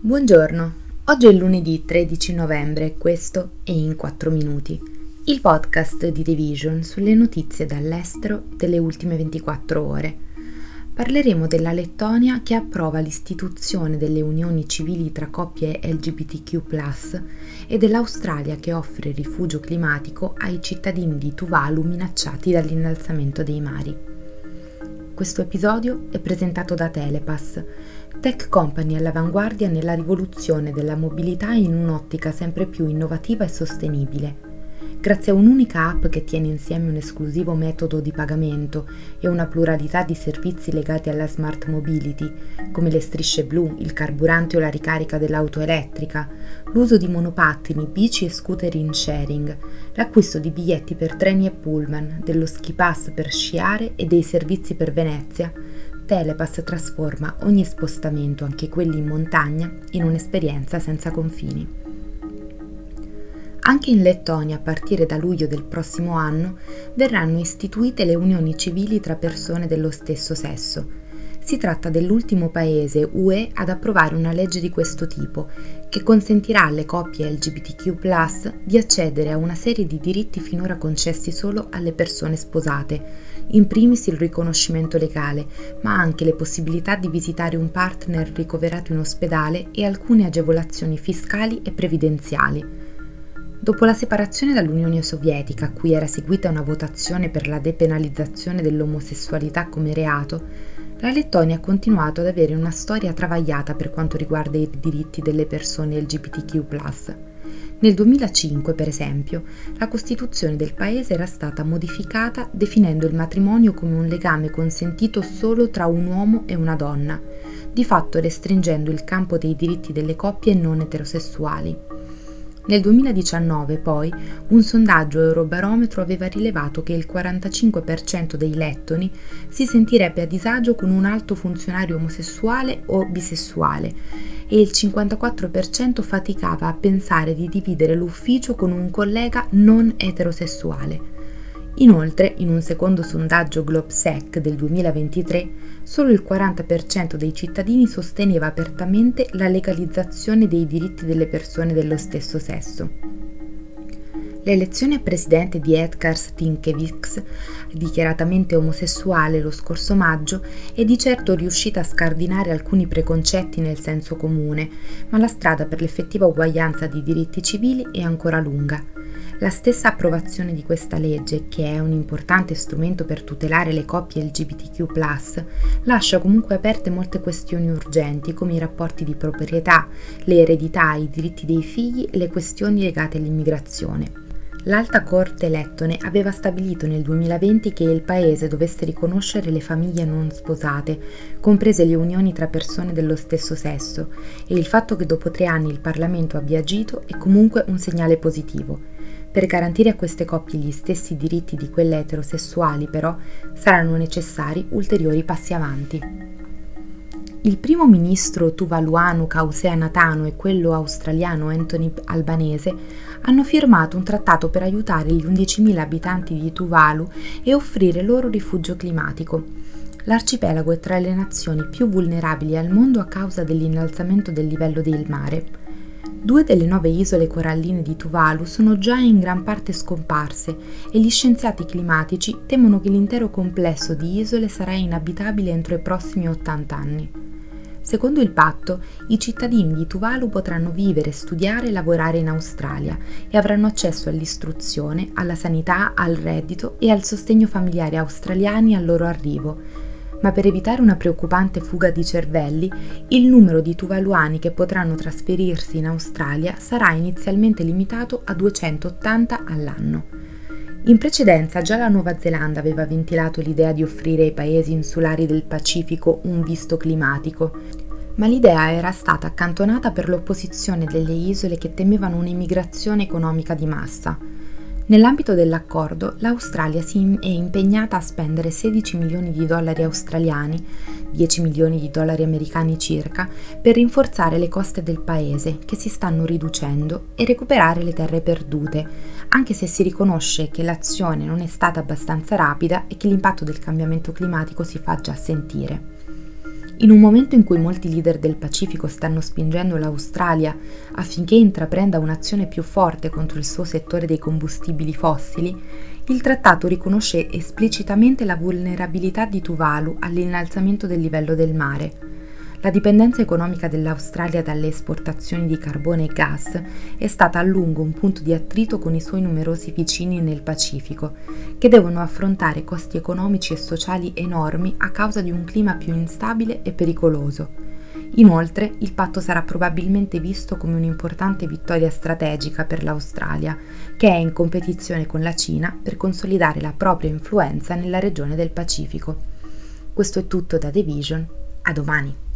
Buongiorno, oggi è lunedì 13 novembre questo è In 4 Minuti, il podcast di Division sulle notizie dall'estero delle ultime 24 ore. Parleremo della Lettonia che approva l'istituzione delle unioni civili tra coppie LGBTQ e dell'Australia che offre rifugio climatico ai cittadini di Tuvalu minacciati dall'innalzamento dei mari. Questo episodio è presentato da Telepass Tech company all'avanguardia nella rivoluzione della mobilità in un'ottica sempre più innovativa e sostenibile. Grazie a un'unica app che tiene insieme un esclusivo metodo di pagamento e una pluralità di servizi legati alla smart mobility, come le strisce blu, il carburante o la ricarica dell'auto elettrica, l'uso di monopattini, bici e scooter in sharing, l'acquisto di biglietti per treni e pullman, dello ski pass per sciare e dei servizi per Venezia, Telepass trasforma ogni spostamento, anche quelli in montagna, in un'esperienza senza confini. Anche in Lettonia, a partire da luglio del prossimo anno, verranno istituite le unioni civili tra persone dello stesso sesso, si tratta dell'ultimo paese UE ad approvare una legge di questo tipo, che consentirà alle coppie LGBTQ di accedere a una serie di diritti finora concessi solo alle persone sposate, in primis il riconoscimento legale, ma anche le possibilità di visitare un partner ricoverato in ospedale e alcune agevolazioni fiscali e previdenziali. Dopo la separazione dall'Unione Sovietica, a cui era seguita una votazione per la depenalizzazione dell'omosessualità come reato, la Lettonia ha continuato ad avere una storia travagliata per quanto riguarda i diritti delle persone LGBTQ. Nel 2005, per esempio, la Costituzione del paese era stata modificata definendo il matrimonio come un legame consentito solo tra un uomo e una donna, di fatto restringendo il campo dei diritti delle coppie non eterosessuali. Nel 2019, poi, un sondaggio Eurobarometro aveva rilevato che il 45% dei lettoni si sentirebbe a disagio con un alto funzionario omosessuale o bisessuale e il 54% faticava a pensare di dividere l'ufficio con un collega non eterosessuale. Inoltre, in un secondo sondaggio GlobeSec del 2023, solo il 40% dei cittadini sosteneva apertamente la legalizzazione dei diritti delle persone dello stesso sesso. L'elezione a presidente di Edgar Stinkevics, dichiaratamente omosessuale lo scorso maggio, è di certo riuscita a scardinare alcuni preconcetti nel senso comune, ma la strada per l'effettiva uguaglianza di diritti civili è ancora lunga. La stessa approvazione di questa legge, che è un importante strumento per tutelare le coppie LGBTQ, lascia comunque aperte molte questioni urgenti come i rapporti di proprietà, le eredità, i diritti dei figli e le questioni legate all'immigrazione. L'Alta Corte lettone aveva stabilito nel 2020 che il paese dovesse riconoscere le famiglie non sposate, comprese le unioni tra persone dello stesso sesso, e il fatto che dopo tre anni il Parlamento abbia agito è comunque un segnale positivo. Per garantire a queste coppie gli stessi diritti di quelle eterosessuali, però, saranno necessari ulteriori passi avanti. Il primo ministro tuvaluano Kausea Natano e quello australiano Anthony Albanese hanno firmato un trattato per aiutare gli 11.000 abitanti di Tuvalu e offrire loro rifugio climatico. L'arcipelago è tra le nazioni più vulnerabili al mondo a causa dell'innalzamento del livello del mare. Due delle nove isole coralline di Tuvalu sono già in gran parte scomparse e gli scienziati climatici temono che l'intero complesso di isole sarà inabitabile entro i prossimi 80 anni. Secondo il patto, i cittadini di Tuvalu potranno vivere, studiare e lavorare in Australia e avranno accesso all'istruzione, alla sanità, al reddito e al sostegno familiare australiani al loro arrivo, ma per evitare una preoccupante fuga di cervelli, il numero di tuvaluani che potranno trasferirsi in Australia sarà inizialmente limitato a 280 all'anno. In precedenza già la Nuova Zelanda aveva ventilato l'idea di offrire ai paesi insulari del Pacifico un visto climatico, ma l'idea era stata accantonata per l'opposizione delle isole che temevano un'immigrazione economica di massa. Nell'ambito dell'accordo, l'Australia si è impegnata a spendere 16 milioni di dollari australiani, 10 milioni di dollari americani circa, per rinforzare le coste del paese, che si stanno riducendo, e recuperare le terre perdute, anche se si riconosce che l'azione non è stata abbastanza rapida e che l'impatto del cambiamento climatico si fa già sentire. In un momento in cui molti leader del Pacifico stanno spingendo l'Australia affinché intraprenda un'azione più forte contro il suo settore dei combustibili fossili, il trattato riconosce esplicitamente la vulnerabilità di Tuvalu all'innalzamento del livello del mare. La dipendenza economica dell'Australia dalle esportazioni di carbone e gas è stata a lungo un punto di attrito con i suoi numerosi vicini nel Pacifico, che devono affrontare costi economici e sociali enormi a causa di un clima più instabile e pericoloso. Inoltre, il patto sarà probabilmente visto come un'importante vittoria strategica per l'Australia, che è in competizione con la Cina per consolidare la propria influenza nella regione del Pacifico. Questo è tutto da The Vision, a domani!